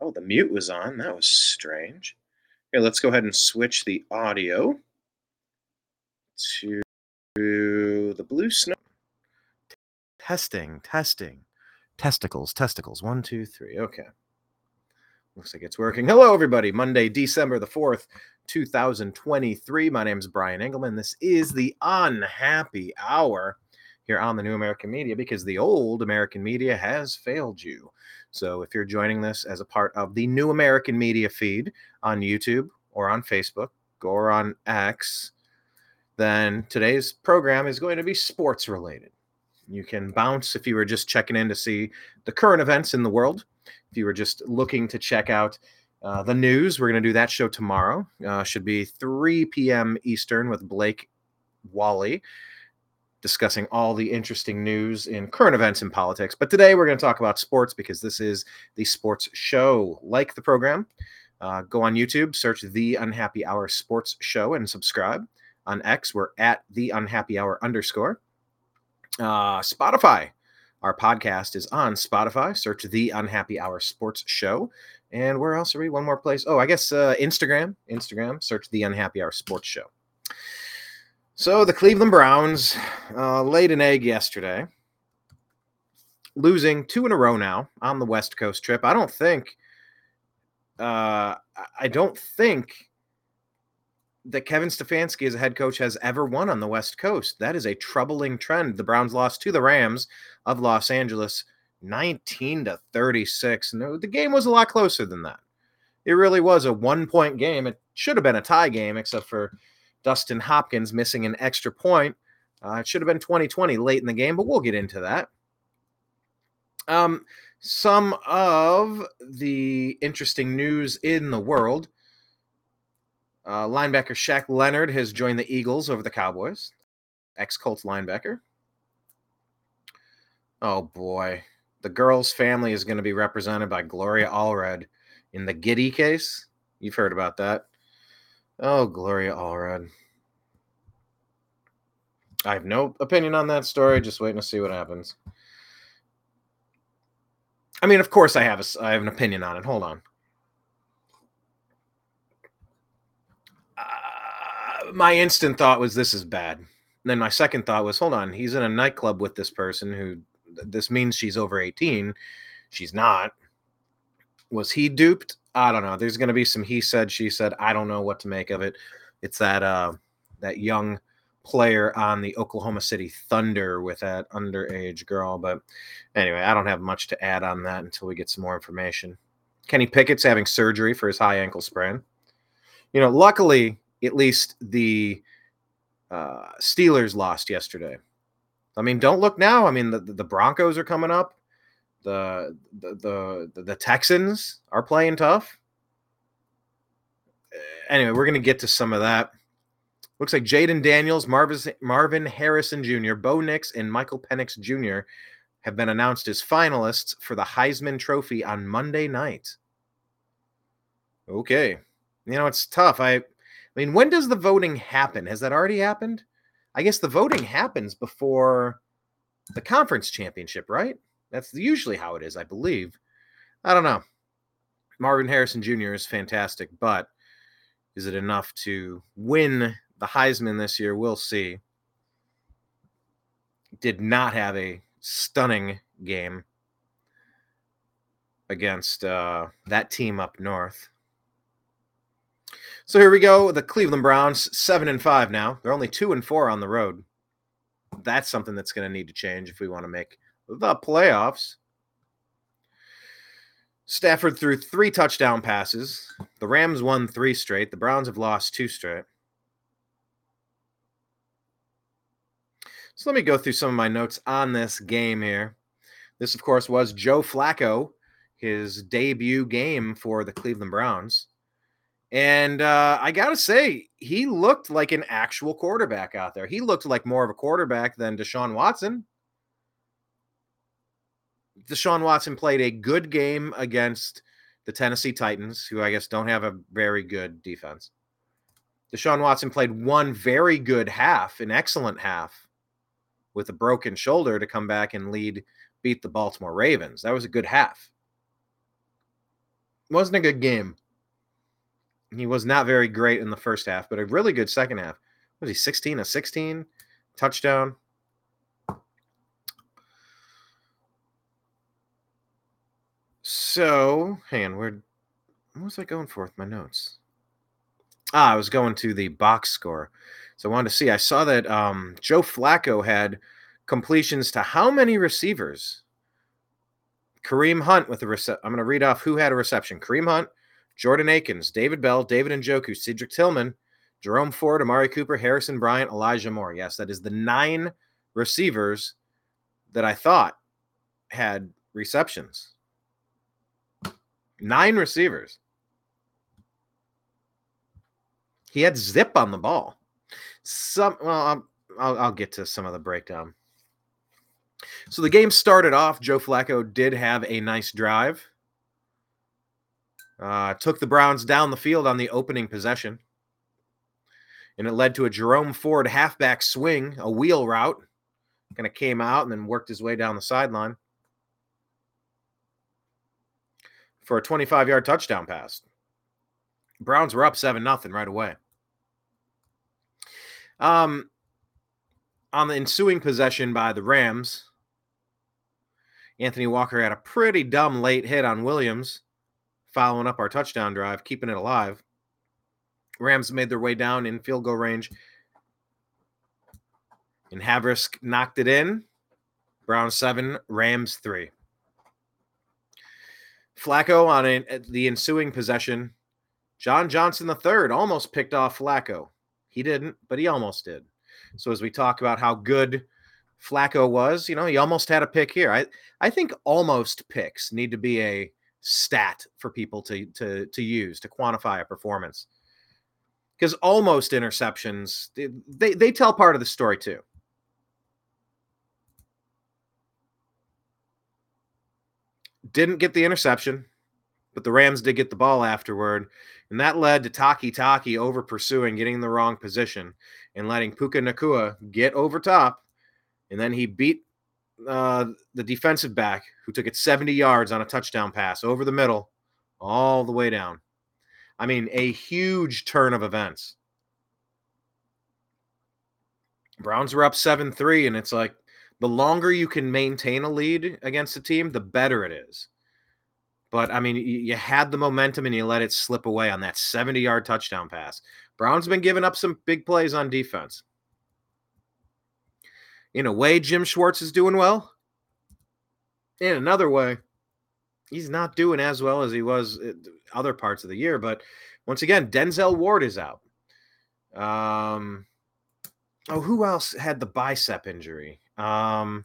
Oh, the mute was on. That was strange. Here, let's go ahead and switch the audio to the blue snow. Testing, testing. Testicles, testicles. One, two, three. Okay. Looks like it's working. Hello, everybody. Monday, December the 4th, 2023. My name is Brian Engelman. This is the Unhappy Hour here on the New American Media because the old American media has failed you. So if you're joining this as a part of the New American Media feed on YouTube or on Facebook or on X, then today's program is going to be sports related. You can bounce if you were just checking in to see the current events in the world. If you were just looking to check out uh, the news, we're going to do that show tomorrow. Uh, should be 3 p.m. Eastern with Blake Wally discussing all the interesting news in current events in politics. But today we're going to talk about sports because this is the sports show. Like the program, uh, go on YouTube, search The Unhappy Hour Sports Show, and subscribe. On X, we're at The Unhappy Hour underscore. Uh, Spotify, our podcast is on Spotify. Search The Unhappy Hour Sports Show. And where else are we? One more place. Oh, I guess uh, Instagram. Instagram. Search The Unhappy Hour Sports Show. So the Cleveland Browns uh, laid an egg yesterday, losing two in a row now on the West Coast trip. I don't think, uh, I don't think that Kevin Stefanski as a head coach has ever won on the West Coast. That is a troubling trend. The Browns lost to the Rams of Los Angeles 19 to 36. No, the game was a lot closer than that. It really was a one point game. It should have been a tie game, except for Dustin Hopkins missing an extra point. Uh, it should have been 2020 late in the game, but we'll get into that. Um, some of the interesting news in the world. Uh, linebacker Shaq Leonard has joined the Eagles over the Cowboys. Ex Colts linebacker. Oh boy. The girl's family is going to be represented by Gloria Allred in the Giddey case. You've heard about that. Oh, Gloria Allred. I have no opinion on that story. Just waiting to see what happens. I mean, of course, I have a, I have an opinion on it. Hold on. Uh, my instant thought was this is bad. And then my second thought was, hold on, he's in a nightclub with this person who this means she's over 18. She's not. Was he duped? I don't know. There's going to be some he said, she said. I don't know what to make of it. It's that uh that young player on the Oklahoma City Thunder with that underage girl. But anyway, I don't have much to add on that until we get some more information. Kenny Pickett's having surgery for his high ankle sprain. You know, luckily, at least the uh, Steelers lost yesterday. I mean, don't look now. I mean, the, the Broncos are coming up the the the, the Texans are playing tough. Anyway, we're gonna get to some of that. Looks like Jayden Daniels, Marvin, Marvin Harrison Jr., Bo Nix, and Michael Penix Jr. have been announced as finalists for the Heisman Trophy on Monday night. Okay, you know it's tough. I, I mean, when does the voting happen? Has that already happened? I guess the voting happens before the conference championship, right? That's usually how it is, I believe. I don't know. Marvin Harrison Jr. is fantastic, but is it enough to win the Heisman this year? We'll see. Did not have a stunning game against uh, that team up north. So here we go. The Cleveland Browns, seven and five now. They're only two and four on the road. That's something that's going to need to change if we want to make the playoffs. Stafford threw three touchdown passes. The Rams won three straight. The Browns have lost two straight. So let me go through some of my notes on this game here. This, of course, was Joe Flacco, his debut game for the Cleveland Browns. And uh, I got to say, he looked like an actual quarterback out there. He looked like more of a quarterback than Deshaun Watson. Deshaun Watson played a good game against the Tennessee Titans, who I guess don't have a very good defense. Deshaun Watson played one very good half, an excellent half, with a broken shoulder to come back and lead, beat the Baltimore Ravens. That was a good half. Wasn't a good game. He was not very great in the first half, but a really good second half. Was he 16 a 16 touchdown? So, hang on, where what was I going for with my notes? Ah, I was going to the box score. So I wanted to see. I saw that um, Joe Flacco had completions to how many receivers? Kareem Hunt with a rece- I'm going to read off who had a reception. Kareem Hunt, Jordan Akins, David Bell, David Njoku, Cedric Tillman, Jerome Ford, Amari Cooper, Harrison Bryant, Elijah Moore. Yes, that is the nine receivers that I thought had receptions. Nine receivers. He had zip on the ball. Some well, I'll, I'll get to some of the breakdown. So the game started off. Joe Flacco did have a nice drive. Uh, took the Browns down the field on the opening possession. And it led to a Jerome Ford halfback swing, a wheel route. Kind of came out and then worked his way down the sideline for a 25 yard touchdown pass. Browns were up 7 nothing right away. Um, on the ensuing possession by the Rams, Anthony Walker had a pretty dumb late hit on Williams, following up our touchdown drive, keeping it alive. Rams made their way down in field goal range. And Havrisik knocked it in. Browns seven, Rams three. Flacco on a, the ensuing possession. John Johnson III almost picked off Flacco. He didn't, but he almost did. So as we talk about how good Flacco was, you know, he almost had a pick here. I I think almost picks need to be a stat for people to to to use to quantify a performance. Because almost interceptions, they, they they tell part of the story too. Didn't get the interception, but the Rams did get the ball afterward. And that led to Takitaki over pursuing, getting in the wrong position, and letting Puka Nacua get over top. And then he beat uh, the defensive back who took it 70 yards on a touchdown pass over the middle, all the way down. I mean, a huge turn of events. Browns were up 7 3, and it's like the longer you can maintain a lead against a team, the better it is. But I mean, you had the momentum and you let it slip away on that 70 yard touchdown pass. Brown's been giving up some big plays on defense. In a way, Jim Schwartz is doing well. In another way, he's not doing as well as he was other parts of the year. But once again, Denzel Ward is out. Um, oh, who else had the bicep injury? Um,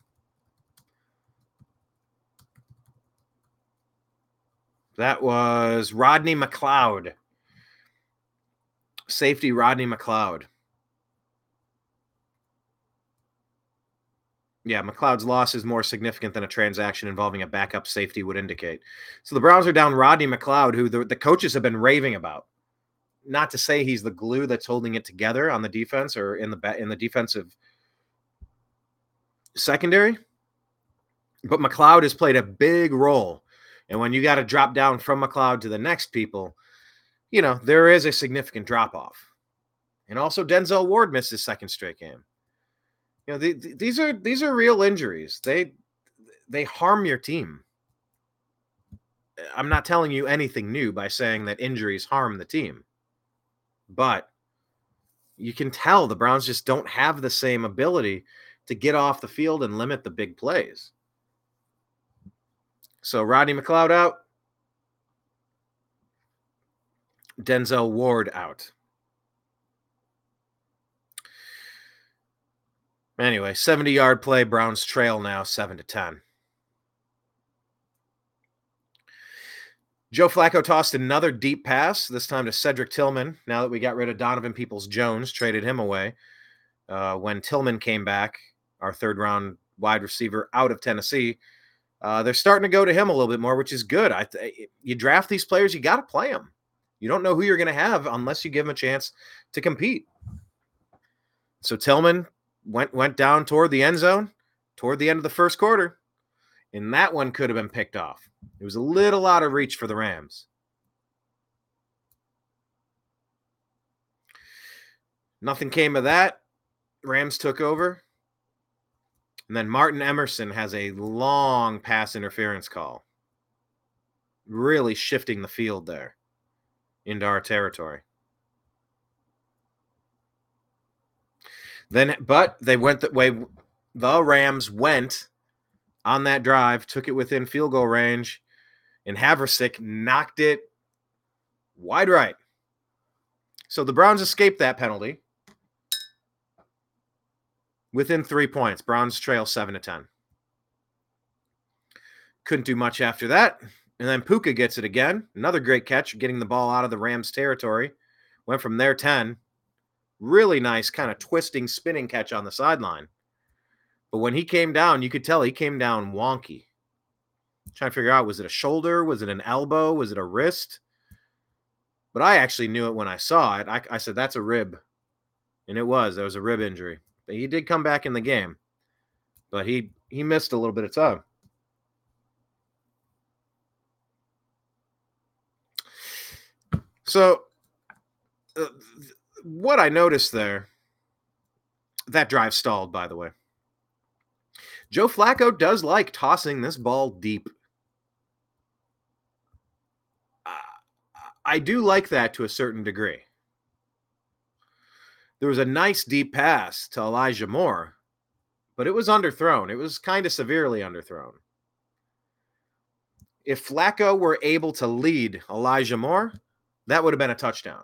That was Rodney McLeod. Safety Rodney McLeod. Yeah, McLeod's loss is more significant than a transaction involving a backup safety would indicate. So the Browns are down Rodney McLeod, who the, the coaches have been raving about. Not to say he's the glue that's holding it together on the defense or in the in the defensive secondary, but McLeod has played a big role and when you got to drop down from McLeod to the next people, you know, there is a significant drop off. And also Denzel Ward missed his second straight game. You know, the, the, these are these are real injuries. They they harm your team. I'm not telling you anything new by saying that injuries harm the team. But you can tell the Browns just don't have the same ability to get off the field and limit the big plays. So Rodney McLeod out. Denzel Ward out. Anyway, 70 yard play. Browns trail now 7 to 10. Joe Flacco tossed another deep pass, this time to Cedric Tillman. Now that we got rid of Donovan Peoples Jones, traded him away. Uh, when Tillman came back, our third round wide receiver out of Tennessee. Uh, they're starting to go to him a little bit more, which is good. I th- eh, you draft these players, you got to play them. You don't know who you're going to have unless you give them a chance to compete. So Tillman went went down toward the end zone, toward the end of the first quarter, and that one could have been picked off. It was a little out of reach for the Rams. Nothing came of that. Rams took over. And then Martin Emerson has a long pass interference call, really shifting the field there into our territory. Then, but they went the way the Rams went on that drive, took it within field goal range, and Havrisik knocked it wide right. So the Browns escaped that penalty within three points. Browns trail seven to ten. Couldn't do much after that. And then Puka gets it again. Another great catch, getting the ball out of the Rams' territory. Went from there 10. Really nice, kind of twisting, spinning catch on the sideline. But when he came down, you could tell he came down wonky. Trying to figure out was it a shoulder? Was it an elbow? Was it a wrist? But I actually knew it when I saw it. I, I said, that's a rib. And it was. There was a rib injury. He did come back in the game. But he he missed a little bit of time. So, uh, what I noticed there, that drive stalled, by the way. Joe Flacco does like tossing this ball deep. I do like that to a certain degree. There was a nice deep pass to Elijah Moore, but it was underthrown. It was kind of severely underthrown. If Flacco were able to lead Elijah Moore, that would have been a touchdown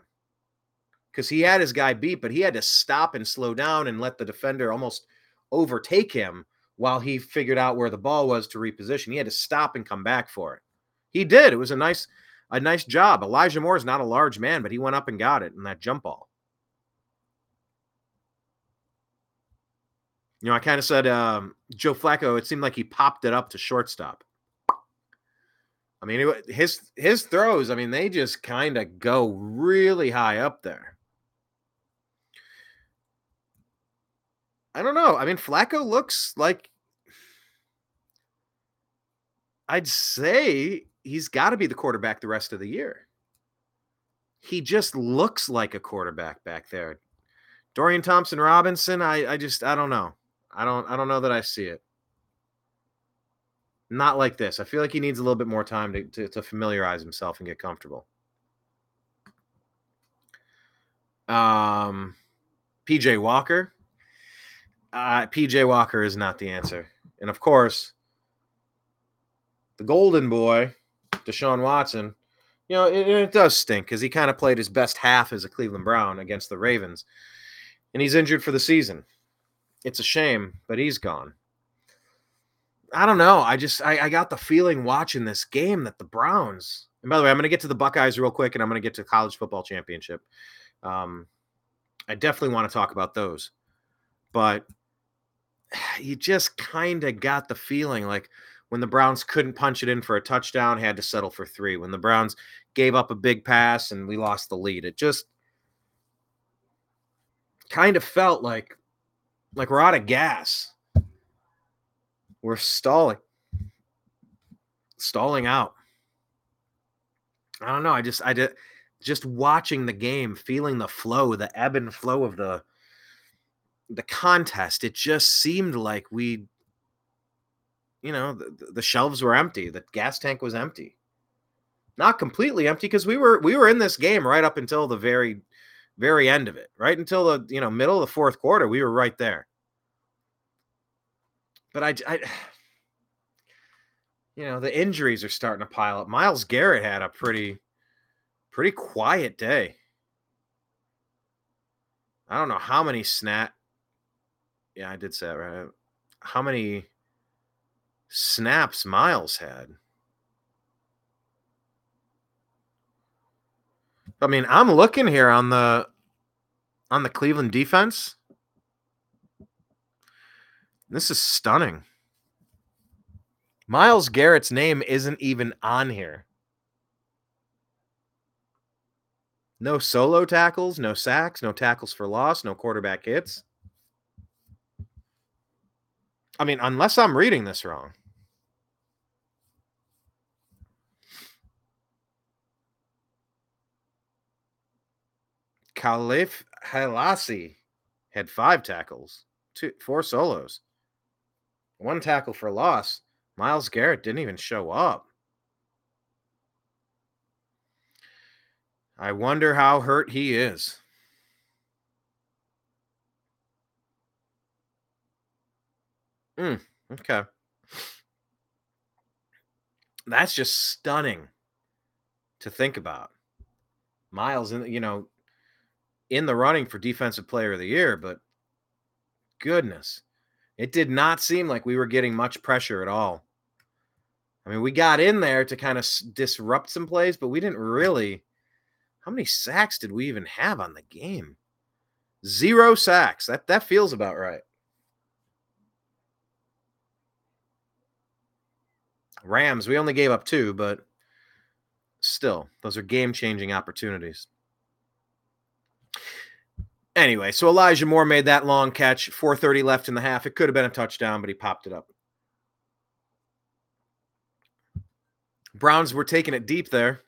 because he had his guy beat, but he had to stop and slow down and let the defender almost overtake him while he figured out where the ball was to reposition. He had to stop and come back for it. He did. It was a nice, a nice job. Elijah Moore is not a large man, but he went up and got it in that jump ball. You know, I kind of said um, Joe Flacco. It seemed like he popped it up to shortstop. I mean, his his throws. I mean, they just kind of go really high up there. I don't know. I mean, Flacco looks like I'd say he's got to be the quarterback the rest of the year. He just looks like a quarterback back there. Dorian Thompson Robinson, I, I just I don't know. I don't I don't know that I see it. Not like this. I feel like he needs a little bit more time to, to, to familiarize himself and get comfortable. Um PJ Walker, uh, PJ Walker is not the answer. And of course, the golden boy, Deshaun Watson, you know, it, it does stink because he kind of played his best half as a Cleveland Brown against the Ravens. And he's injured for the season. It's a shame, but he's gone. I don't know. I just I, I got the feeling watching this game that the Browns, and by the way, I'm gonna get to the Buckeyes real quick and I'm gonna get to college football championship. Um, I definitely want to talk about those. But you just kind of got the feeling like when the Browns couldn't punch it in for a touchdown, had to settle for three. When the Browns gave up a big pass and we lost the lead, it just kind of felt like like we're out of gas. We're stalling. Stalling out. I don't know. I just I did just watching the game, feeling the flow, the ebb and flow of the the contest, it just seemed like we, you know, the, the shelves were empty, the gas tank was empty. Not completely empty because we were we were in this game right up until the very very end of it, right until the you know middle of the fourth quarter, we were right there. But I, I you know, the injuries are starting to pile up. Myles Garrett had a pretty pretty quiet day. I don't know how many snap yeah, I did say that right. How many snaps Myles had? I mean, I'm looking here on the on the Cleveland defense. This is stunning. Myles Garrett's name isn't even on here. No solo tackles, no sacks, no tackles for loss, no quarterback hits. I mean, unless I'm reading this wrong. Khalif Halasi had five tackles, two, four solos, one tackle for loss. Myles Garrett didn't even show up. I wonder how hurt he is. Mm, okay. That's just stunning to think about. Myles, in you know in the running for defensive player of the year, but goodness, it did not seem like we were getting much pressure at all. I mean, we got in there to kind of disrupt some plays, but we didn't really. How many sacks did we even have on the game? Zero sacks. That that feels about right. Rams, we only gave up two, but still, those are game changing opportunities. Anyway, so Elijah Moore made that long catch, 430 left in the half. It could have been a touchdown, but he popped it up. Browns were taking it deep there.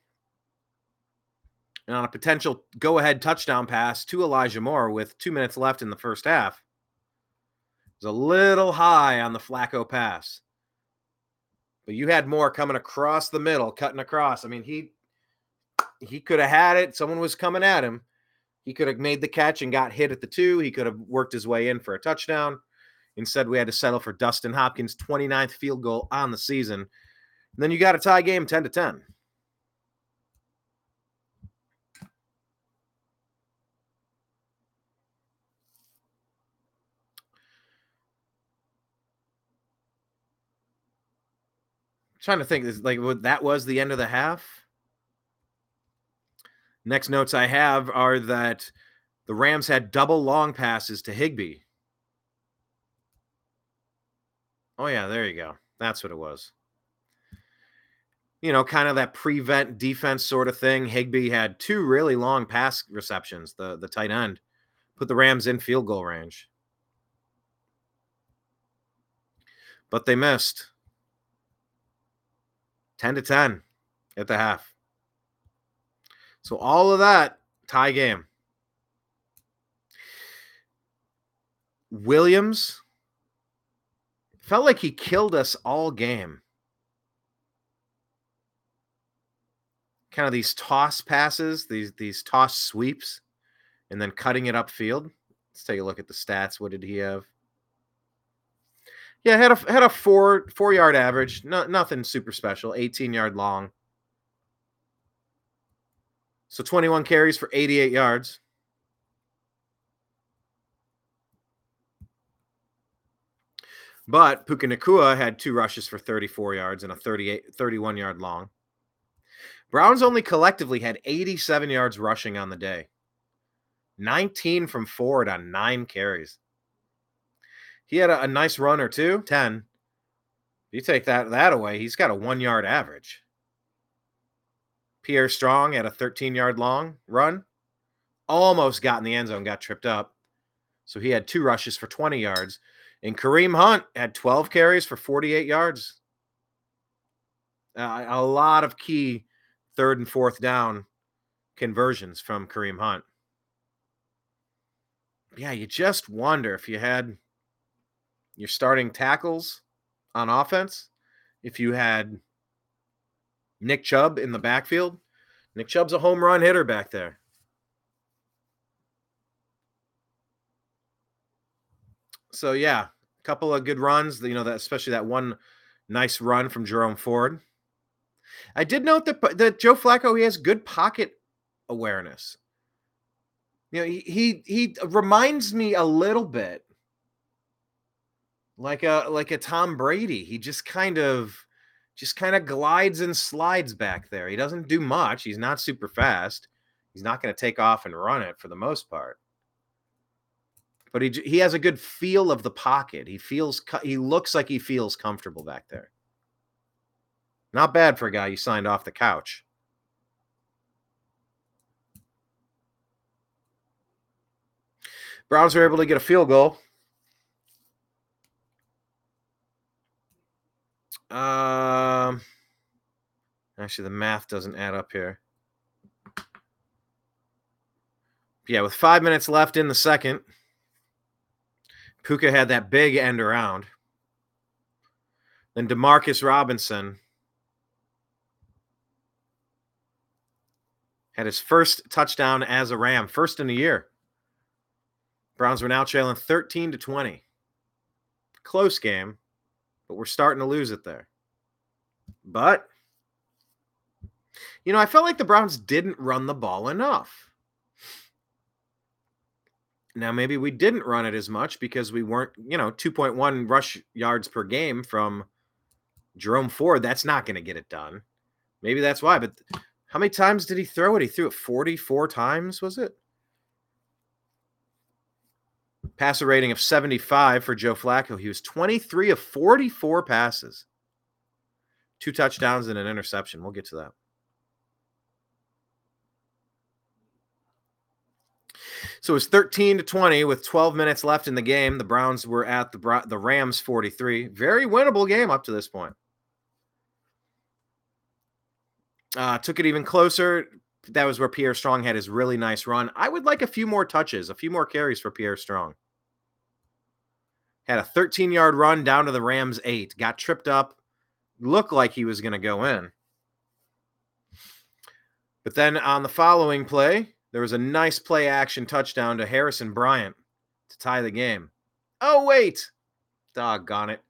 And on a potential go ahead touchdown pass to Elijah Moore with two minutes left in the first half. It was a little high on the Flacco pass. But you had Moore coming across the middle, cutting across. I mean, he he could have had it. Someone was coming at him. He could have made the catch and got hit at the two. He could have worked his way in for a touchdown. Instead, we had to settle for Dustin Hopkins' 29th field goal on the season. And then you got a tie game 10 to 10. trying to think like that was the end of the half next notes i have are that the rams had double long passes to Higbee. oh yeah there you go. That's what it was. You know kind of that prevent defense sort of thing. Higbee had two really long pass receptions the the tight end. Put the rams in field goal range. But they missed. 10 to 10 at the half. So all of that tie game. Williams felt like he killed us all game. Kind of these toss passes, these these toss sweeps, and then cutting it upfield. Let's take a look at the stats. What did he have? Yeah, had a had a four four yard average. No, nothing super special. 18 yard long. So 21 carries for 88 yards. But Puka Nacua had two rushes for 34 yards and a 38, 31 yard long. Browns only collectively had 87 yards rushing on the day. 19 from Ford on nine carries. He had a, a nice run or two, 10. You take that that away, he's got a one yard average. Pierre Strong had a 13 yard long run, almost got in the end zone, got tripped up. So he had two rushes for 20 yards. And Kareem Hunt had 12 carries for 48 yards. Uh, a lot of key third and fourth down conversions from Kareem Hunt. Yeah, you just wonder if you had your starting tackles on offense. If you had Nick Chubb in the backfield, Nick Chubb's a home run hitter back there. So yeah, a couple of good runs. You know that especially that one nice run from Jerome Ford. I did note that that Joe Flacco he has good pocket awareness. You know, he he, he reminds me a little bit like a like a Tom Brady. He just kind of just kind of glides and slides back there. He doesn't do much. He's not super fast. He's not going to take off and run it for the most part. But he he has a good feel of the pocket. He feels he looks like he feels comfortable back there. Not bad for a guy you signed off the couch. Browns were able to get a field goal. Um, actually, the math doesn't add up here. Yeah, with five minutes left in the second, Puka had that big end around. Then Demarcus Robinson had his first touchdown as a Ram, first in the year. Browns were now trailing 13 to 20. Close game, but we're starting to lose it there. But, you know, I felt like the Browns didn't run the ball enough. Now, maybe we didn't run it as much because we weren't, you know, 2.1 rush yards per game from Jerome Ford. That's not going to get it done. Maybe that's why. But how many times did he throw it? He threw it 44 times, was it? Passer rating of 75 for Joe Flacco. He was 23 of 44 passes, two touchdowns and an interception. We'll get to that. So it was 13 to 20 with 12 minutes left in the game. The Browns were at the the Rams 43. Very winnable game up to this point. Uh, took it even closer. That was where Pierre Strong had his really nice run. I would like a few more touches, a few more carries for Pierre Strong. Had a 13 yard run down to the Rams eight, got tripped up, looked like he was going to go in. But then on the following play, there was a nice play action touchdown to Harrison Bryant to tie the game. Oh, wait. Doggone it.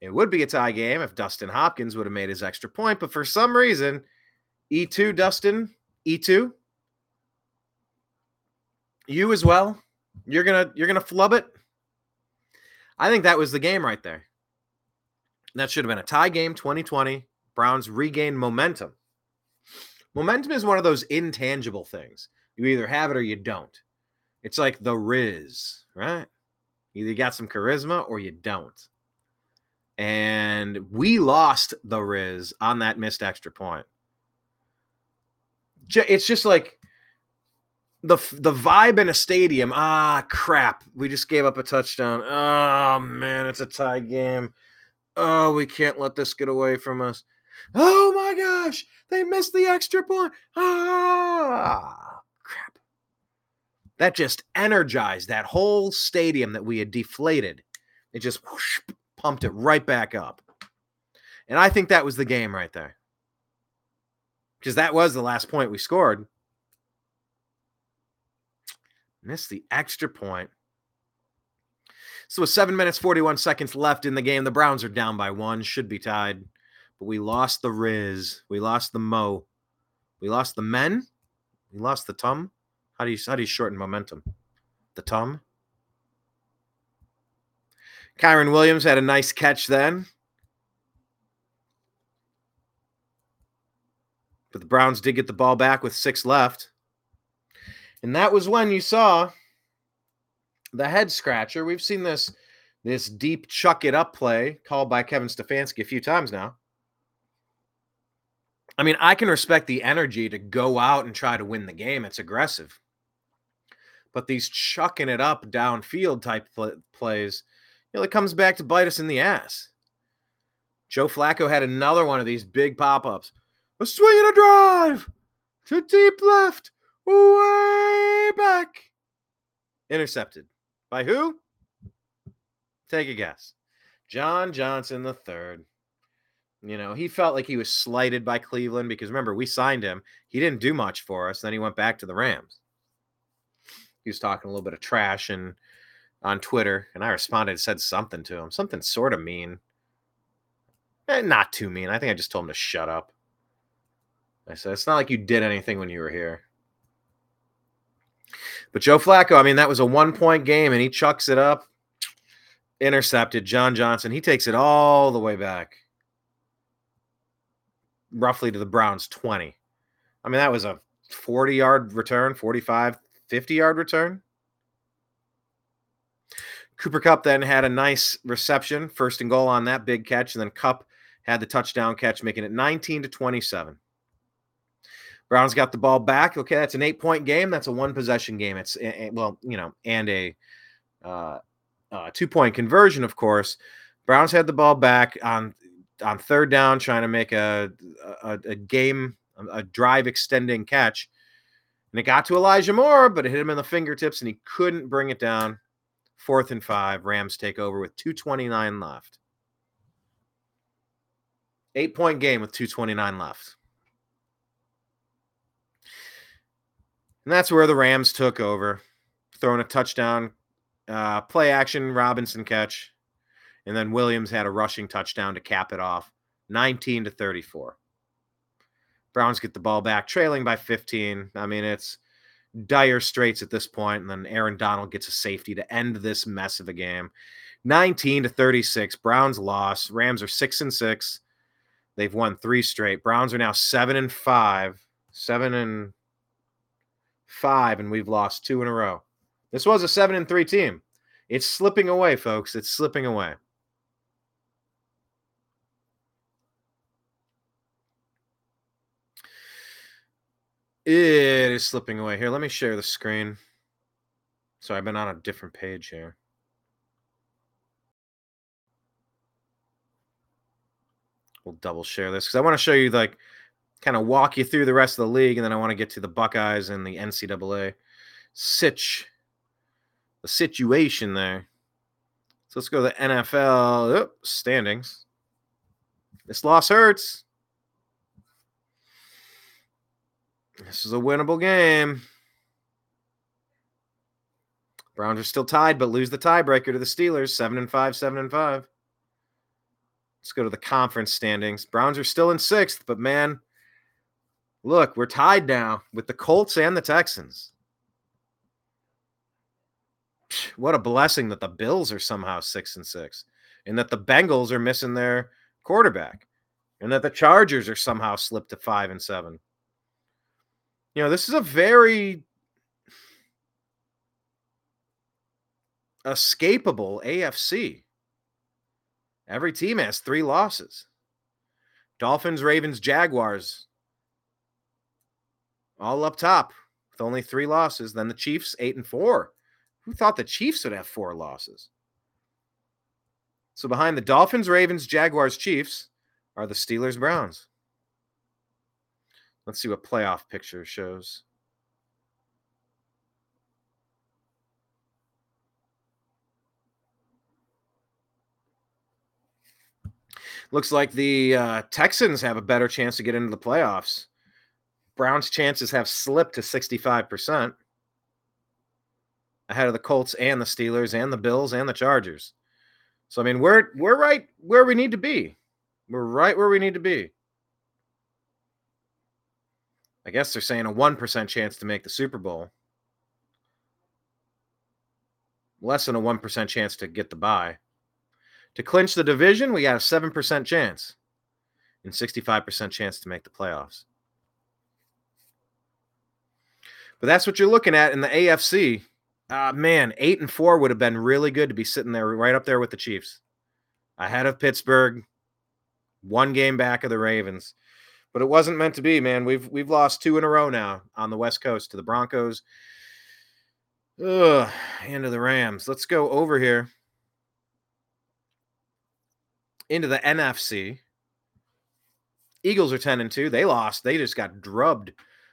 It would be a tie game if Dustin Hopkins would have made his extra point, but for some reason, E2, Dustin, E2, you as well. You're gonna you're gonna flub it. I think that was the game right there. That should have been a tie game 2020. Browns regain momentum. Momentum is one of those intangible things. You either have it or you don't. It's like the Riz, right? Either you got some charisma or you don't. And we lost the Riz on that missed extra point. It's just like the the vibe in a stadium. Ah, crap! We just gave up a touchdown. Oh man, it's a tie game. Oh, we can't let this get away from us. Oh my gosh, they missed the extra point. Ah, crap! that just energized that whole stadium that we had deflated. It just whoosh, pumped it right back up. And I think that was the game right there. Because that was the last point we scored. Missed the extra point. So with seven minutes, 41 seconds left in the game, the Browns are down by one, should be tied. But we lost the Riz. We lost the Mo. We lost the men. We lost the Tum. How do you how do you shorten momentum? The tum. Kyren Williams had a nice catch then. But the Browns did get the ball back with six left. And that was when you saw the head scratcher. We've seen this this deep chuck it up play called by Kevin Stefanski a few times now. I mean, I can respect the energy to go out and try to win the game. It's aggressive but these chucking it up downfield type pl- plays, you know, it comes back to bite us in the ass. Joe Flacco had another one of these big pop ups. A swing and a drive to deep left, way back. Intercepted. By who? Take a guess. John Johnson the third. You know, he felt like he was slighted by Cleveland because remember, we signed him. He didn't do much for us. Then he went back to the Rams he was talking a little bit of trash and on Twitter, and I responded, said something to him, something sort of mean. Eh, not too mean. I think I just told him to shut up. I said, it's not like you did anything when you were here. But Joe Flacco, I mean, that was a one point game, and he chucks it up, intercepted. John Johnson, he takes it all the way back, roughly to the Browns 20. I mean, that was a 40 yard return, 45, 50 yard return. Cooper Kupp then had a nice reception, first and goal on that big catch, and then Kupp had the touchdown catch, making it 19 to 27. Browns got the ball back. Okay, that's an eight point game. That's a one possession game. It's well, you know, and a uh, uh, two point conversion, of course. Browns had the ball back on on third down, trying to make a a, a game, a drive extending catch And it got to Elijah Moore, but it hit him in the fingertips and he couldn't bring it down. Fourth and five. Rams take over with 229 left. Eight point game with 229 left. And that's where the Rams took over, throwing a touchdown, uh, play action Robinson catch. And then Williams had a rushing touchdown to cap it off 19 to 34. Browns get the ball back, trailing by 15. I mean, it's dire straits at this point, and then Aaron Donald gets a safety to end this mess of a game. 19 to 36. Browns loss. Rams are six and six. They've won three straight. Browns are now seven and five. Seven and five, and we've lost two in a row. This was a seven and three team. It's slipping away, folks. It's slipping away. It is slipping away. Here, let me share the screen. So I've been on a different page here. We'll double share this because I want to show you, like, kind of walk you through the rest of the league, and then I want to get to the Buckeyes and the NCAA sitch, the situation there. So let's go to the NFL oh, standings. This loss hurts. This is a winnable game. Browns are still tied, but lose the tiebreaker to the Steelers. Seven and five, seven and five. Let's go to the conference standings. Browns are still in sixth, but man, look, we're tied now with the Colts and the Texans. What a blessing that the Bills are somehow six and six, and that the Bengals are missing their quarterback, and that the Chargers are somehow slipped to five and seven. You know, this is a very escapable AFC. Every team has three losses Dolphins, Ravens, Jaguars, all up top with only three losses. Then the Chiefs, eight and four. Who thought the Chiefs would have four losses? So behind the Dolphins, Ravens, Jaguars, Chiefs are the Steelers, Browns. Let's see what playoff picture shows. Looks like the uh, Texans have a better chance to get into the playoffs. Browns' chances have slipped to 65% ahead of the Colts and the Steelers and the Bills and the Chargers. So I mean, we're we're right where we need to be. We're right where we need to be. I guess they're saying a 1% chance to make the Super Bowl. Less than a 1% chance to get the bye. To clinch the division, we got a 7% chance and 65% chance to make the playoffs. But that's what you're looking at in the AFC. Uh, man, eight and four would have been really good to be sitting there right up there with the Chiefs, ahead of Pittsburgh, one game back of the Ravens but it wasn't meant to be, man. We've we've lost two in a row now on the West Coast to the Broncos. Ugh, and to the Rams. Let's go over here into the NFC. Eagles are 10 and 2. They lost. They just got drubbed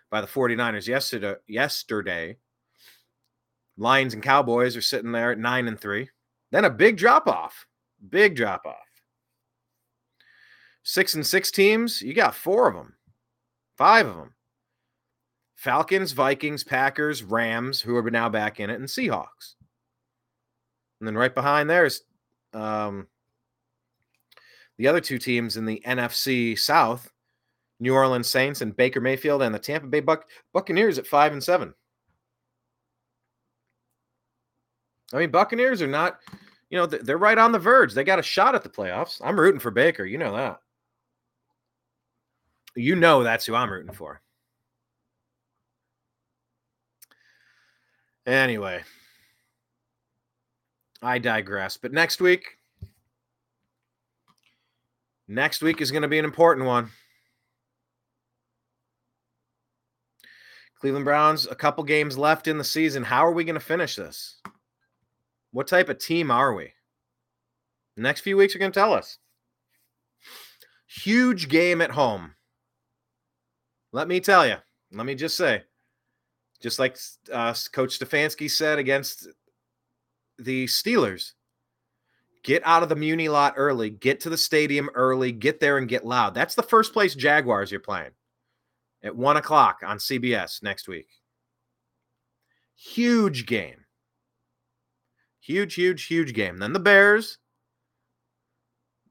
by the 49ers yesterday. Yesterday. Lions and Cowboys are sitting there at 9 and 3. Then a big drop off. Big drop off six and six teams, you got four of them, five of them. Falcons, Vikings, Packers, Rams, who are now back in it, and Seahawks. And then right behind there's um, the other two teams in the NFC South, New Orleans Saints and Baker Mayfield, and the Tampa Bay Buck Buccaneers at five and seven. I mean, Buccaneers are not, you know, they're right on the verge. They got a shot at the playoffs. I'm rooting for Baker. You know that. You know that's who I'm rooting for. Anyway, I digress. But next week, next week is going to be an important one. Cleveland Browns, a couple games left in the season. How are we going to finish this? What type of team are we? The next few weeks are going to tell us. Huge game at home. Let me tell you, let me just say, Just like uh, Coach Stefanski said against the Steelers, get out of the Muni lot early, get to the stadium early, get there and get loud. That's the first place Jaguars you're playing at one o'clock on CBS next week. Huge game. Huge, huge, huge game. Then the Bears.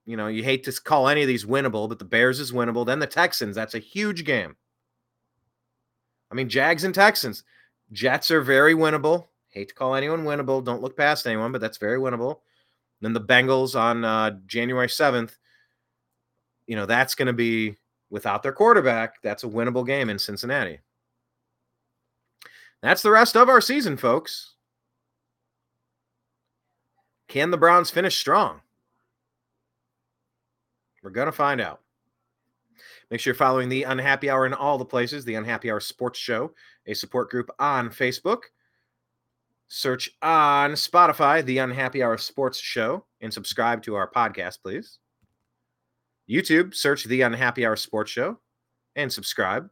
You know, you hate to call any of these winnable, but the Bears is winnable. Then the Texans. That's a huge game. I mean, Jags and Texans. Jets are very winnable. Hate to call anyone winnable. Don't look past anyone, but that's very winnable. Then the Bengals on uh, January 7th. You know, that's going to be without their quarterback. That's a winnable game in Cincinnati. That's the rest of our season, folks. Can the Browns finish strong? We're going to find out. Make sure you're following the Unhappy Hour in all the places, the Unhappy Hour Sports Show, a support group on Facebook. Search on Spotify, the Unhappy Hour Sports Show, and subscribe to our podcast, please. YouTube, search the Unhappy Hour Sports Show and subscribe.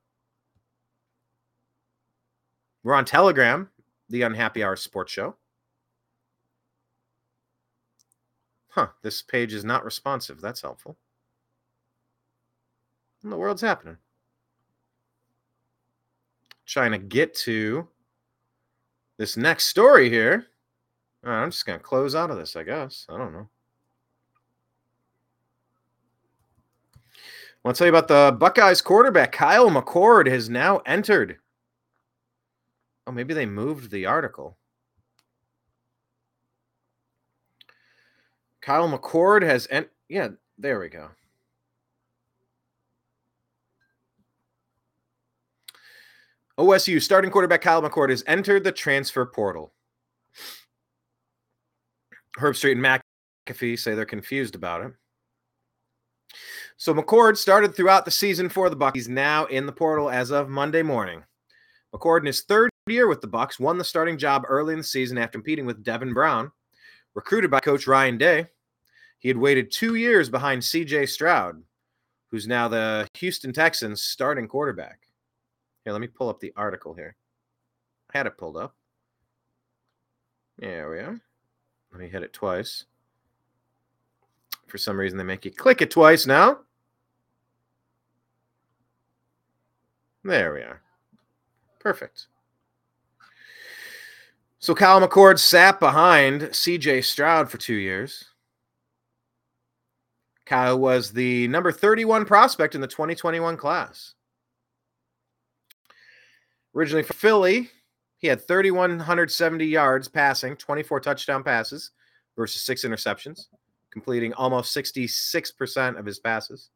We're on Telegram, the Unhappy Hour Sports Show. Huh, this page is not responsive. That's helpful. What in the world's happening? Trying to get to this next story here. I'm just going to close out of this, I guess. I don't know. I want to tell you about the Buckeyes quarterback. Kyle McCord has now entered. Oh, maybe they moved the article. Kyle McCord has en- yeah, there we go. OSU starting quarterback Kyle McCord has entered the transfer portal. Herbstreit and McAfee say they're confused about it. So McCord started throughout the season for the Bucks. He's now in the portal as of Monday morning. McCord in his third year with the Bucks won the starting job early in the season after competing with Devin Brown, recruited by coach Ryan Day. He had waited 2 years behind CJ Stroud, who's now the Houston Texans starting quarterback. Here, let me pull up the article here. I had it pulled up. There we are. Let me hit it twice. For some reason, they make you click it twice now. There we are. Perfect. So Kyle McCord sat behind CJ Stroud for two years. Kyle was the number 31 prospect in the 2021 class. Originally for Philly, he had 3,170 yards passing, 24 touchdown passes versus six interceptions, completing almost 66% of his passes.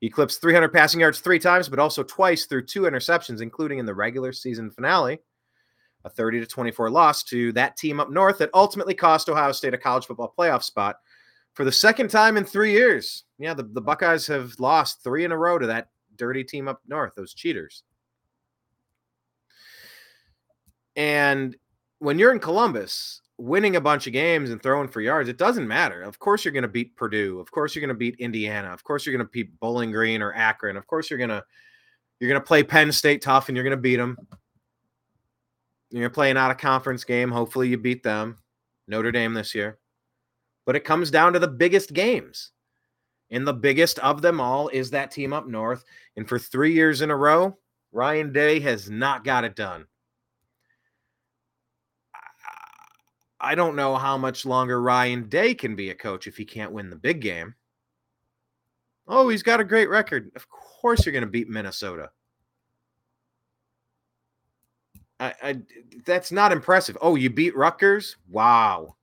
He eclipsed 300 passing yards three times, but also twice through two interceptions, including in the regular season finale, a 30 to 24 loss to that team up north that ultimately cost Ohio State a college football playoff spot for the second time in three years. Yeah, the, the Buckeyes have lost three in a row to that dirty team up north, those cheaters. And when you're in Columbus, winning a bunch of games and throwing for yards, it doesn't matter. Of course, you're going to beat Purdue. Of course, you're going to beat Indiana. Of course, you're going to beat Bowling Green or Akron. Of course, you're going to you're going to play Penn State tough and you're going to beat them. You're playing out a conference game. Hopefully, you beat them. Notre Dame this year. But it comes down to the biggest games. And the biggest of them all is that team up north. And for three years in a row, Ryan Day has not got it done. I don't know how much longer Ryan Day can be a coach if he can't win the big game. Oh, he's got a great record. Of course, you're going to beat Minnesota. I, I, that's not impressive. Oh, you beat Rutgers? Wow.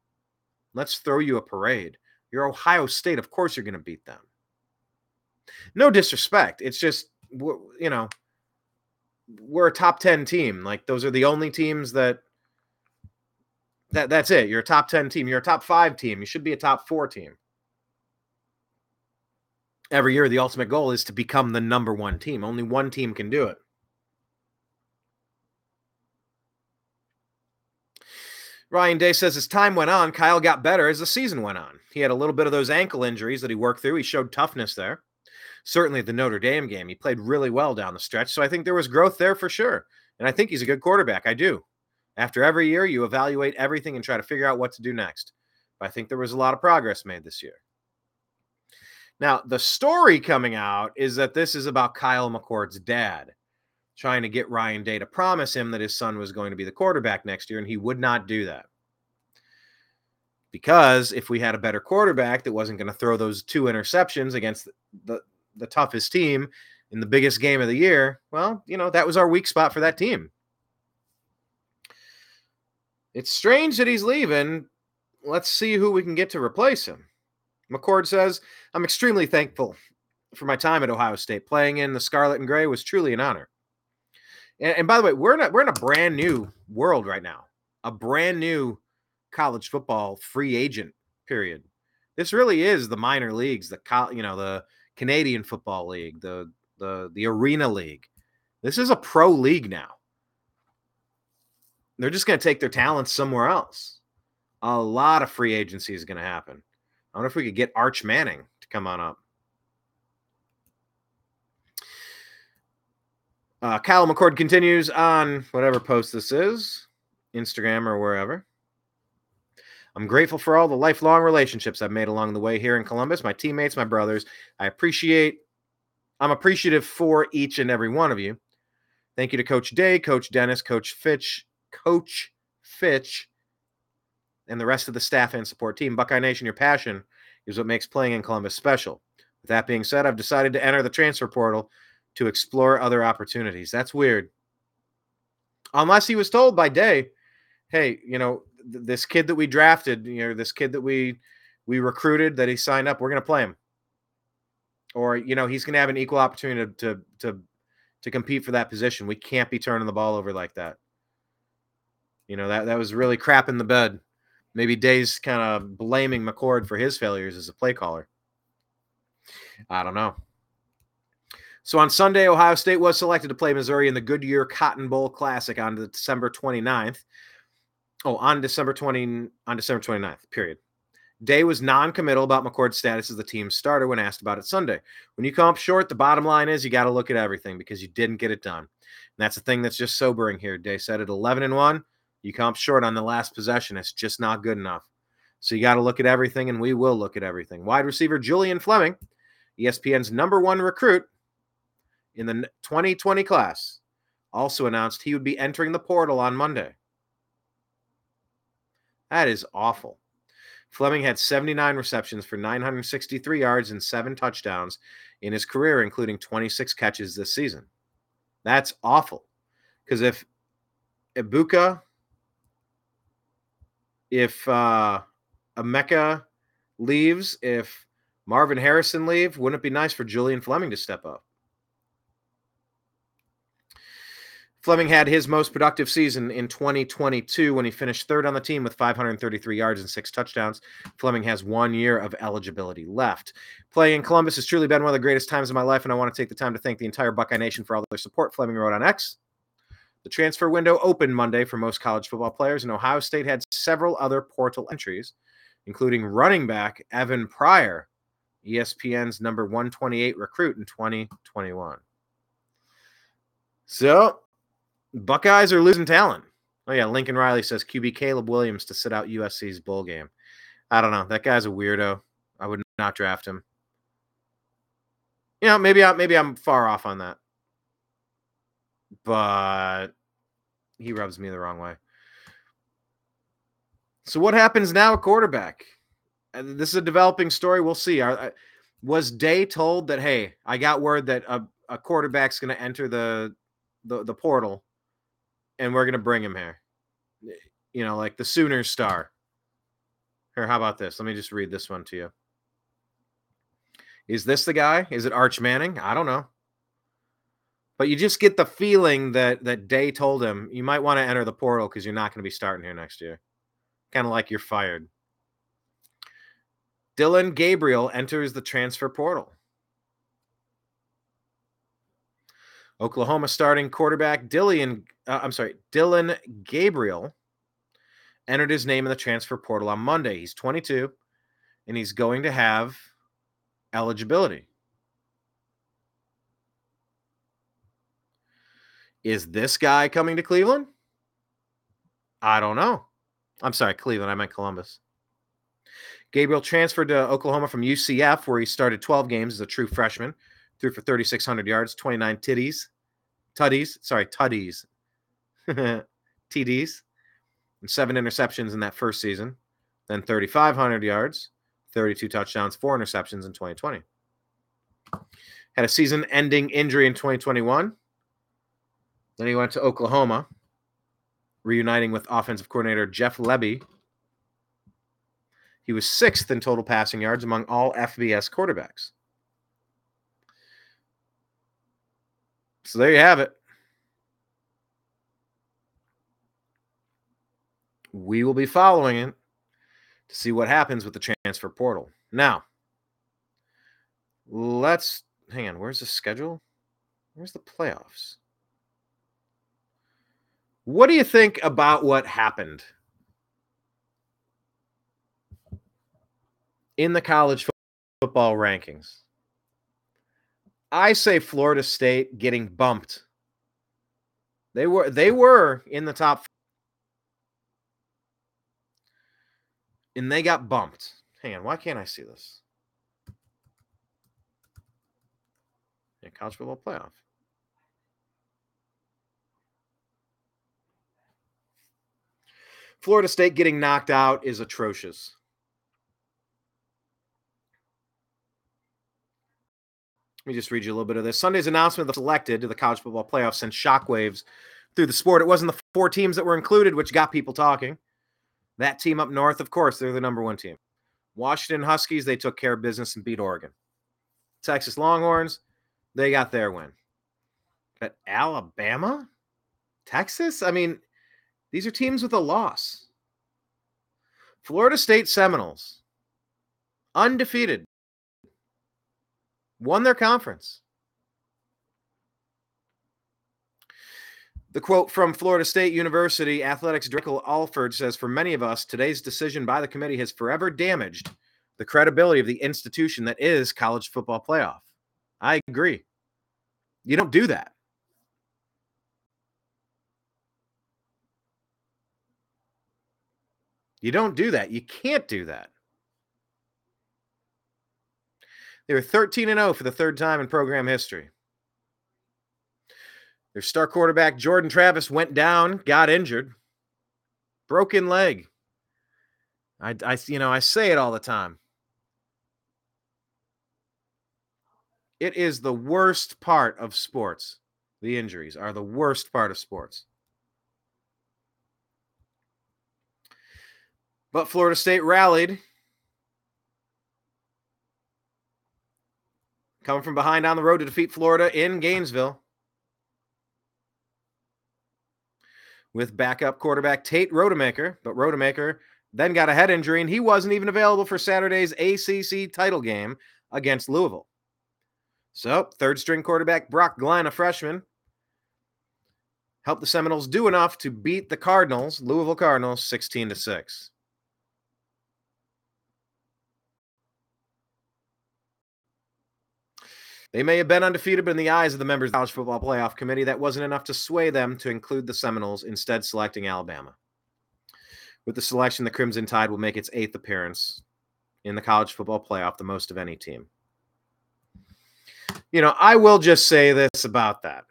Let's throw you a parade. You're Ohio State. Of course, you're going to beat them. No disrespect. It's just, you know, we're a top 10 team. Like, those are the only teams that that that's it. You're a top 10 team. You're a top 5 team. You should be a top 4 team. Every year the ultimate goal is to become the number 1 team. Only one team can do it. Ryan Day says as time went on, Kyle got better as the season went on. He had a little bit of those ankle injuries that he worked through. He showed toughness there. Certainly the Notre Dame game, he played really well down the stretch. So I think there was growth there for sure. And I think he's a good quarterback. I do. After every year, you evaluate everything and try to figure out what to do next. But I think there was a lot of progress made this year. Now, the story coming out is that this is about Kyle McCord's dad trying to get Ryan Day to promise him that his son was going to be the quarterback next year, and he would not do that. Because if we had a better quarterback that wasn't going to throw those two interceptions against the, the, the toughest team in the biggest game of the year, well, you know, that was our weak spot for that team. It's strange that he's leaving. Let's see who we can get to replace him. McCord says, I'm extremely thankful for my time at Ohio State. Playing in the Scarlet and Gray was truly an honor. And, and by the way, we're in a, we're in a brand new world right now, a brand new college football free agent period. This really is the minor leagues, the you know the Canadian Football League, the the the Arena League. This is a pro league now. They're just going to take their talents somewhere else. A lot of free agency is going to happen. I wonder if we could get Arch Manning to come on up. Uh, Kyle McCord continues on whatever post this is, Instagram or wherever. I'm grateful for all the lifelong relationships I've made along the way here in Columbus, my teammates, my brothers. I appreciate, I'm appreciative for each and every one of you. Thank you to Coach Day, Coach Dennis, Coach Fitch, Coach Fitch, and the rest of the staff and support team. Buckeye Nation, your passion is what makes playing in Columbus special. With that being said, I've decided to enter the transfer portal to explore other opportunities. That's weird. Unless he was told by Day, hey, you know, th- this kid that we drafted, you know, this kid that we we recruited that he signed up, we're going to play him. Or, you know, he's going to have an equal opportunity to, to to to compete for that position. We can't be turning the ball over like that. You know, that that was really crap in the bed maybe Day's kind of blaming McCord for his failures as a play caller. I don't know. So on Sunday, Ohio State was selected to play Missouri in the Goodyear Cotton Bowl Classic on December 29th. Oh, on December 20 on December 29th, period. Day was non-committal about McCord's status as the team's starter when asked about it Sunday. When you come up short, the bottom line is you got to look at everything because you didn't get it done. And that's the thing that's just sobering here. Day said at 11 and 1, you come short on the last possession. It's just not good enough. So you got to look at everything, and we will look at everything. Wide receiver Julian Fleming, ESPN's number one recruit in the 2020 class, also announced he would be entering the portal on Monday. That is awful. Fleming had 79 receptions for 963 yards and seven touchdowns in his career, including 26 catches this season. That's awful. Because if Egbuka if uh, Emeka leaves, if Marvin Harrison leave, wouldn't it be nice for Julian Fleming to step up? Fleming had his most productive season in 2022 when he finished third on the team with 533 yards and six touchdowns. Fleming has one year of eligibility left. Playing in Columbus has truly been one of the greatest times of my life, and I want to take the time to thank the entire Buckeye Nation for all their support. Fleming wrote on X. The transfer window opened Monday for most college football players, and Ohio State had several other portal entries, including running back Evan Pryor, ESPN's number 128 recruit in 2021. So, Buckeyes are losing talent. Oh, yeah. Lincoln Riley says QB Caleb Williams to sit out USC's bowl game. I don't know. That guy's a weirdo. I would not draft him. You know, maybe I maybe I'm far off on that but he rubs me the wrong way. So what happens now at quarterback? Uh, this is a developing story. We'll see. Uh, was Day told that hey, I got word that a, a quarterback's going to enter the, the the portal, and we're going to bring him here? You know, like the Sooner star. Here, how about this? Let me just read this one to you. Is this the guy? Is it Arch Manning? I don't know. But you just get the feeling that that Day told him you might want to enter the portal because you're not going to be starting here next year. Kind of like you're fired. Dillon Gabriel enters the transfer portal. Oklahoma starting quarterback Dillon, uh, I'm sorry, Dillon Gabriel entered his name in the transfer portal on Monday. He's 22 and he's going to have eligibility. Is this guy coming to Cleveland? I don't know. I'm sorry, Cleveland. I meant Columbus. Gabriel transferred to Oklahoma from UCF, where he started 12 games as a true freshman, threw for 3,600 yards, 29 titties, tutties, sorry, tutties, TDs, and seven interceptions in that first season. Then 3,500 yards, 32 touchdowns, four interceptions in 2020. Had a season ending injury in 2021. Then he went to Oklahoma, reuniting with offensive coordinator Jeff Lebby. He was sixth in total passing yards among all FBS quarterbacks. So there you have it. We will be following it to see what happens with the transfer portal. Now, let's hang on. Where's the schedule? Where's the playoffs? What do you think about what happened in the college football rankings? I say Florida State getting bumped. They were they were in the top and they got bumped. Hang on, why can't I see this? Yeah, college football playoff. Florida State getting knocked out is atrocious. Let me just read you a little bit of this. Sunday's announcement of the selected to the college football playoff sent shockwaves through the sport. It wasn't the four teams that were included, which got people talking. That team up north, of course, they're the number one team. Washington Huskies, they took care of business and beat Oregon. Texas Longhorns, they got their win. But Alabama? Texas? I mean, these are teams with a loss. Florida State Seminoles, undefeated, won their conference. The quote from Florida State University Athletics Director Alford says For many of us, today's decision by the committee has forever damaged the credibility of the institution that is college football playoff. I agree. You don't do that. You don't do that. You can't do that. They were 13 and 0 for the third time in program history. Their star quarterback Jordan Travis went down, got injured, broken leg. I, I you know, I say it all the time. It is the worst part of sports. The injuries are the worst part of sports. But Florida State rallied. Coming from behind on the road to defeat Florida in Gainesville. With backup quarterback Tate Rodemaker, but Rodemaker then got a head injury and he wasn't even available for Saturday's ACC title game against Louisville. So, third string quarterback Brock Glenn, a freshman, helped the Seminoles do enough to beat the Cardinals, Louisville Cardinals, 16 to 6. They may have been undefeated, but in the eyes of the members of the College Football Playoff Committee, that wasn't enough to sway them to include the Seminoles, instead selecting Alabama. With the selection, the Crimson Tide will make its eighth appearance in the College Football Playoff, the most of any team. You know, I will just say this about that.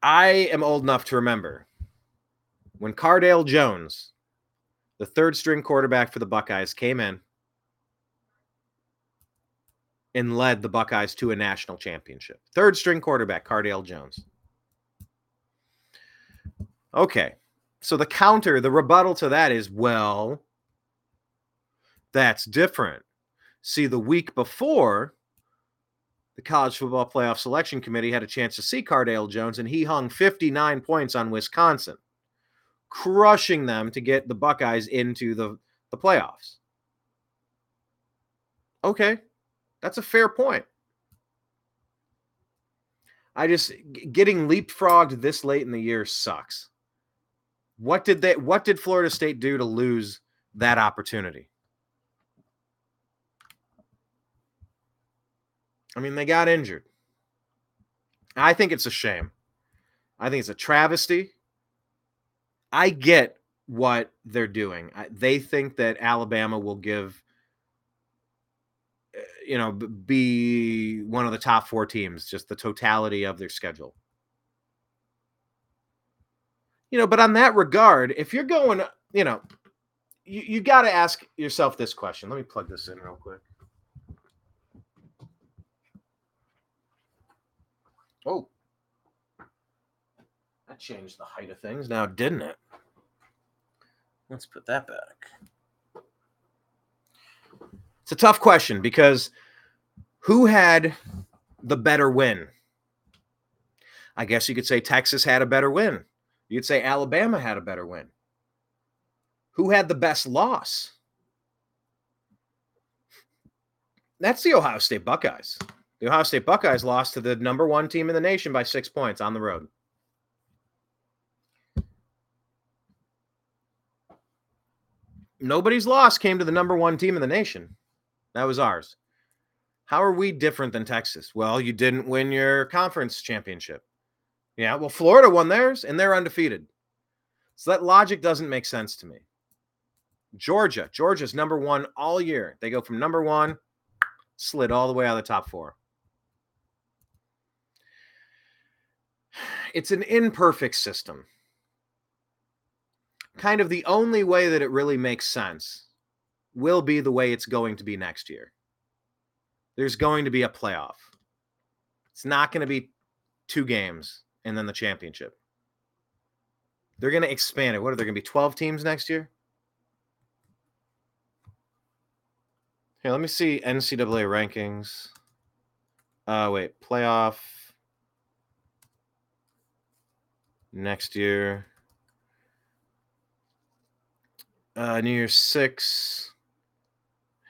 I am old enough to remember when Cardale Jones, the third string quarterback for the Buckeyes, came in and led the Buckeyes to a national championship. Third string quarterback, Cardale Jones. Okay. So the counter, the rebuttal to that is well, that's different. See, the week before, the College Football Playoff Selection Committee had a chance to see Cardale Jones, and he hung 59 points on Wisconsin, crushing them to get the Buckeyes into the, the playoffs. Okay, that's a fair point. I just getting leapfrogged this late in the year sucks. What did they what did Florida State do to lose that opportunity? I mean, they got injured. I think it's a shame. I think it's a travesty. I get what they're doing. They think that Alabama will give, you know, be one of the top four teams, just the totality of their schedule. You know, but on that regard, if you're going, uh, you know, you, you got to ask yourself this question. Let me plug this in real quick. Oh, that changed the height of things now, didn't it? Let's put that back. It's a tough question because who had the better win? I guess you could say Texas had a better win. You'd say Alabama had a better win. Who had the best loss? That's the Ohio State Buckeyes. The Ohio State Buckeyes lost to the number one team in the nation by six points on the road. Nobody's loss came to the number one team in the nation. That was ours. How are we different than Texas? Well, you didn't win your conference championship. Yeah, well, Florida won theirs and they're undefeated. So that logic doesn't make sense to me. Georgia. Georgia's number one all year. They go from number one, slid all the way out of the top four. It's an imperfect system. Kind of the only way that it really makes sense will be the way it's going to be next year. There's going to be a playoff. It's not going to be two games and then the championship. They're going to expand it. What are there going to be 12 teams next year? Here, let me see NCAA rankings. Uh wait, playoff next year. Uh New Year's six.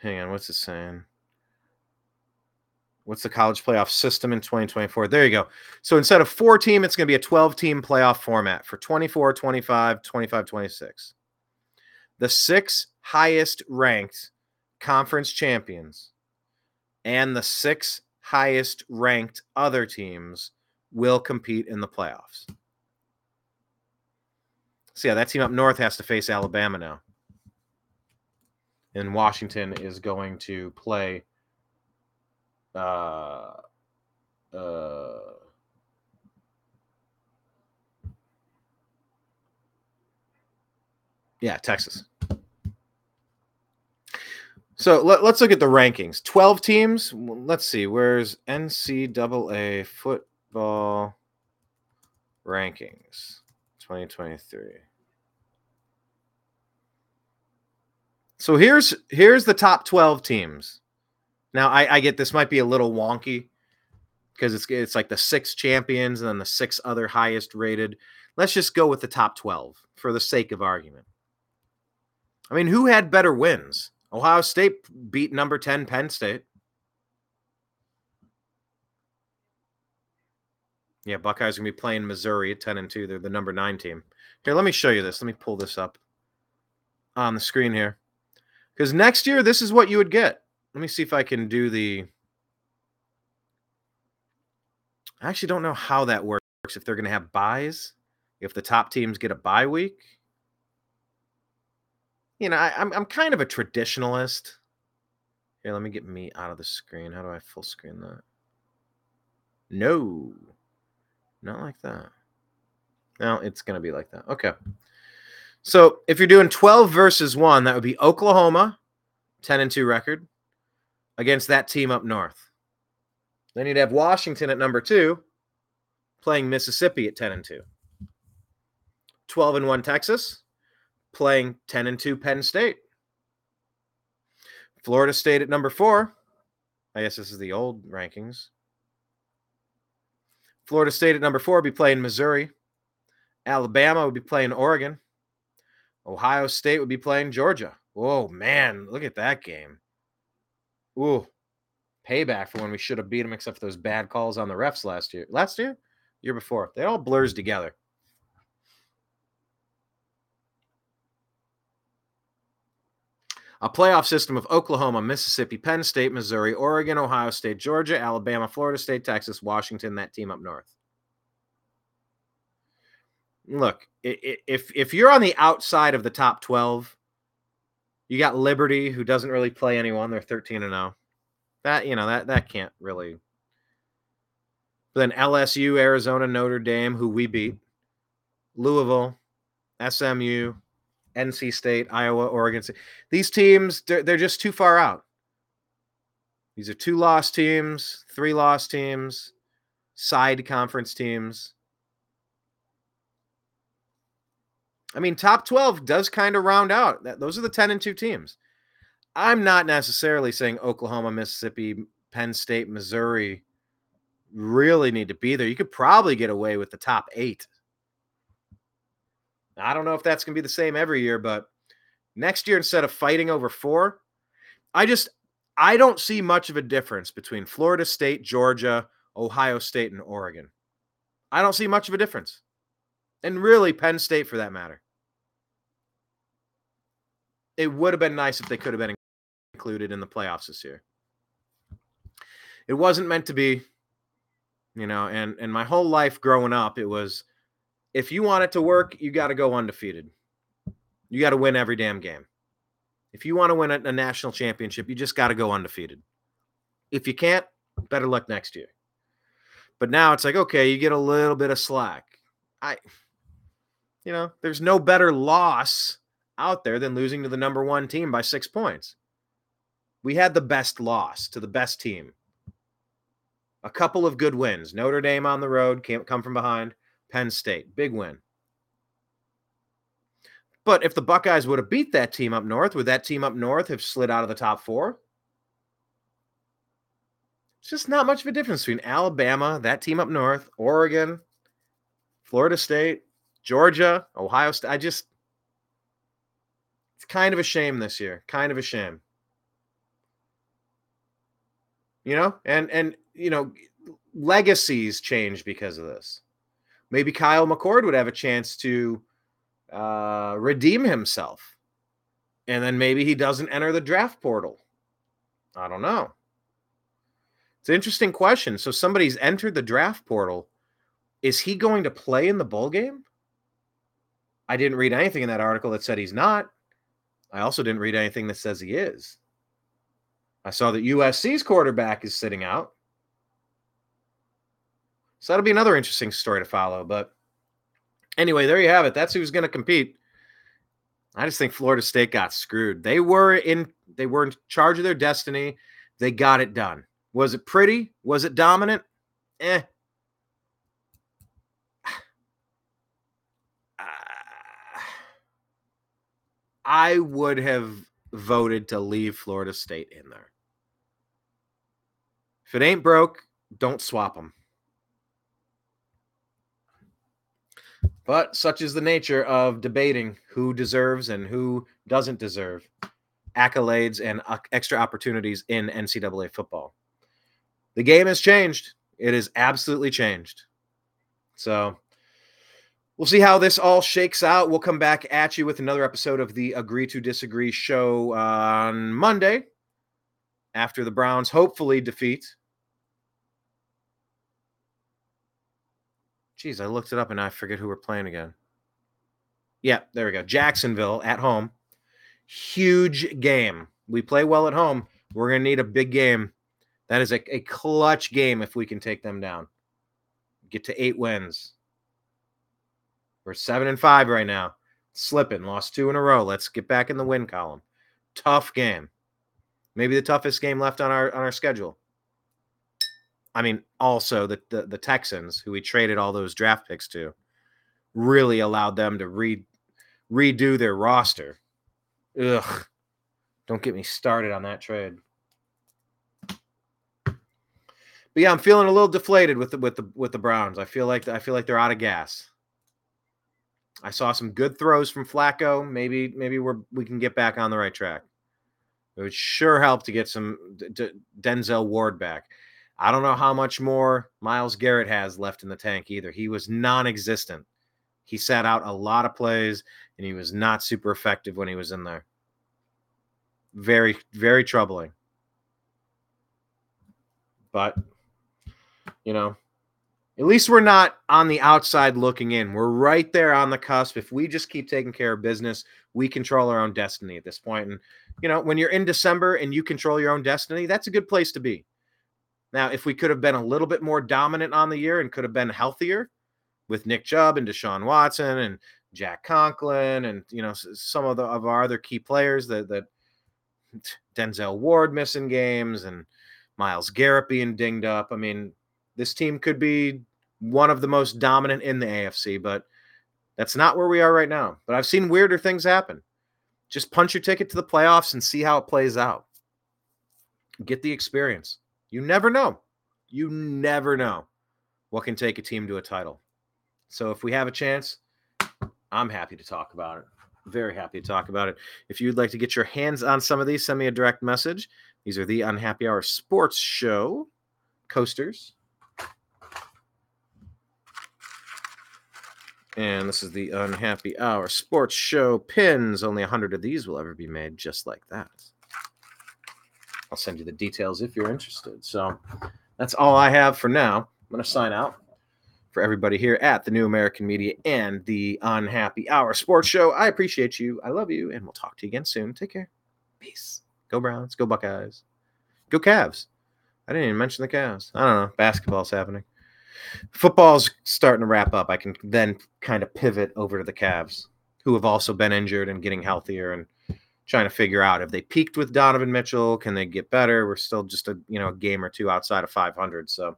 Hang on, what's it saying? What's the college playoff system in 2024? There you go. So instead of four team, it's going to be a 12 team playoff format for 24, 25, 25, 26. The six highest ranked conference champions and the six highest ranked other teams will compete in the playoffs. So, yeah, that team up north has to face Alabama now. And Washington is going to play. Uh, uh, yeah, Texas. So let, us look at the rankings. 12 teams. Let's see. Where's NCAA football rankings 2023? So here's here's the top 12 teams. Now I, I get this might be a little wonky because it's it's like the six champions and then the six other highest rated. Let's just go with the top 12 for the sake of argument. I mean, who had better wins? Ohio State beat number 10 Penn State. Yeah, Buckeyes to be playing Missouri at 10 and 2. They're the number 9 team. Here, let me show you this. Let me pull this up on the screen here. Because next year, this is what you would get. Let me see if I can do the. I actually don't know how that works. If they're going to have buys, if the top teams get a bye week you know, I, I'm I'm kind of a traditionalist. Here, let me get me out of the screen. How do I full screen that? No, not like that. No, it's going to be like that. Okay. So if you're doing 12 versus 1, that would be Oklahoma, 10 and 2 record, against that team up north. Then you'd have Washington at number 2, playing Mississippi at 10 and 2. 12 and 1 Texas, playing 10 and 2 Penn State. Florida State at number four. I guess this is the old rankings. Florida State at number four would be playing Missouri. Alabama would be playing Oregon. Ohio State would be playing Georgia. Whoa, man, look at that game. Ooh, payback for when we should have beat them, except for those bad calls on the refs last year. Last year? Year before. They all blurs together. a playoff system of Oklahoma, Mississippi, Penn State, Missouri, Oregon, Ohio State, Georgia, Alabama, Florida State, Texas, Washington, that team up north. Look, if if you're on the outside of the top 12, you got Liberty who doesn't really play anyone, they're 13 and 0. That, you know, that that can't really but then LSU, Arizona, Notre Dame, who we beat, Louisville, SMU, NC State, Iowa, Oregon State. These teams, they're, they're just too far out. These are two lost teams, three lost teams, side conference teams. I mean, top 12 does kind of round out. Those are the 10 and 2 teams. I'm not necessarily saying Oklahoma, Mississippi, Penn State, Missouri really need to be there. You could probably get away with the top 8 I don't know if that's going to be the same every year, but next year, instead of fighting over four, I just, I don't see much of a difference between Florida State, Georgia, Ohio State, and Oregon. I don't see much of a difference. And really, Penn State for that matter. It would have been nice if they could have been included in the playoffs this year. It wasn't meant to be, you know, and and my whole life growing up, it was if you want it to work, you got to go undefeated. You got to win every damn game. If you want to win a, a national championship, you just got to go undefeated. If you can't, better luck next year. But now it's like, okay, you get a little bit of slack. I, you know, there's no better loss out there than losing to the number one team by six points. We had the best loss to the best team. A couple of good wins. Notre Dame on the road, can't come from behind. Penn State, big win. But if the Buckeyes would have beat that team up north, would that team up north have slid out of the top four? It's just not much of a difference between Alabama, that team up north, Oregon, Florida State, Georgia, Ohio State. I just, it's kind of a shame this year. Kind of a shame. You know, and, and, you know, legacies change because of this maybe Kyle McCord would have a chance to uh, redeem himself. And then maybe he doesn't enter the draft portal. I don't know. It's an interesting question. So somebody's entered the draft portal. Is he going to play in the bowl game? I didn't read anything in that article that said he's not. I also didn't read anything that says he is. I saw that USC's quarterback is sitting out. So that'll be another interesting story to follow. But anyway, there you have it. That's who's going to compete. I just think Florida State got screwed. They were in they were in charge of their destiny. They got it done. Was it pretty? Was it dominant? Eh. I would have voted to leave Florida State in there. If it ain't broke, don't swap them. But such is the nature of debating who deserves and who doesn't deserve accolades and extra opportunities in NCAA football. The game has changed. It has absolutely changed. So we'll see how this all shakes out. We'll come back at you with another episode of the Agree to Disagree show on Monday after the Browns hopefully defeat Jeez, I looked it up and I forget who we're playing again. Yeah, there we go. Jacksonville at home. Huge game. We play well at home. We're going to need a big game. That is a, a clutch game if we can take them down. Get to eight wins. We're seven and five right now. Slipping. Lost two in a row. Let's get back in the win column. Tough game. Maybe the toughest game left on our on our schedule. I mean, also the, the, the Texans, who we traded all those draft picks to, really allowed them to re, redo their roster. Ugh. Don't get me started on that trade. But yeah, I'm feeling a little deflated with the with the with the Browns. I feel like I feel like they're out of gas. I saw some good throws from Flacco. Maybe maybe we're we can get back on the right track. It would sure help to get some D- D- Denzel Ward back. I don't know how much more Myles Garrett has left in the tank either. He was non existent. He sat out a lot of plays and he was not super effective when he was in there. Very, very troubling. But, you know, at least we're not on the outside looking in. We're right there on the cusp. If we just keep taking care of business, we control our own destiny at this point. And, you know, when you're in December and you control your own destiny, that's a good place to be. Now, if we could have been a little bit more dominant on the year and could have been healthier with Nick Chubb and Deshaun Watson and Jack Conklin and you know some of the of our other key players that that Denzel Ward missing games and Myles Garrett being dinged up. I mean, this team could be one of the most dominant in the AFC, but that's not where we are right now. But I've seen weirder things happen. Just punch your ticket to the playoffs and see how it plays out. Get the experience. You never know. You never know what can take a team to a title. So if we have a chance, I'm happy to talk about it. Very happy to talk about it. If you'd like to get your hands on some of these, send me a direct message. These are the Unhappy Hour Sports Show coasters. And this is the Unhappy Hour Sports Show pins. Only 100 of these will ever be made just like that. I'll send you the details if you're interested. So that's all I have for now. I'm going to sign out for everybody here at the New American Media and the Unhappy Hour Sports Show. I appreciate you. I love you. And we'll talk to you again soon. Take care. Peace. Go Browns. Go Buckeyes. Go Cavs. I didn't even mention the Cavs. I don't know. Basketball's happening. Football's starting to wrap up. I can then kind of pivot over to the Cavs, who have also been injured and getting healthier and trying to figure out if they peaked with Donovan Mitchell, can they get better? We're still just a you know a game or two outside of 500, so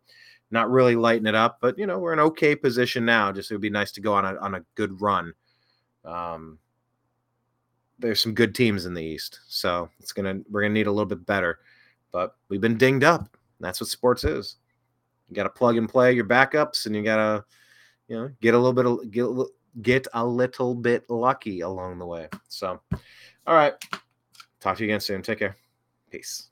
not really lighting it up, but you know we're in okay position now. Just it would be nice to go on a on a good run. Um, there's some good teams in the East, so it's gonna we're gonna need a little bit better. But we've been dinged up. That's what sports is. You got to plug and play your backups, and you got to you know get a little bit of get get a little bit lucky along the way. So, all right, talk to you again soon. Take care. Peace.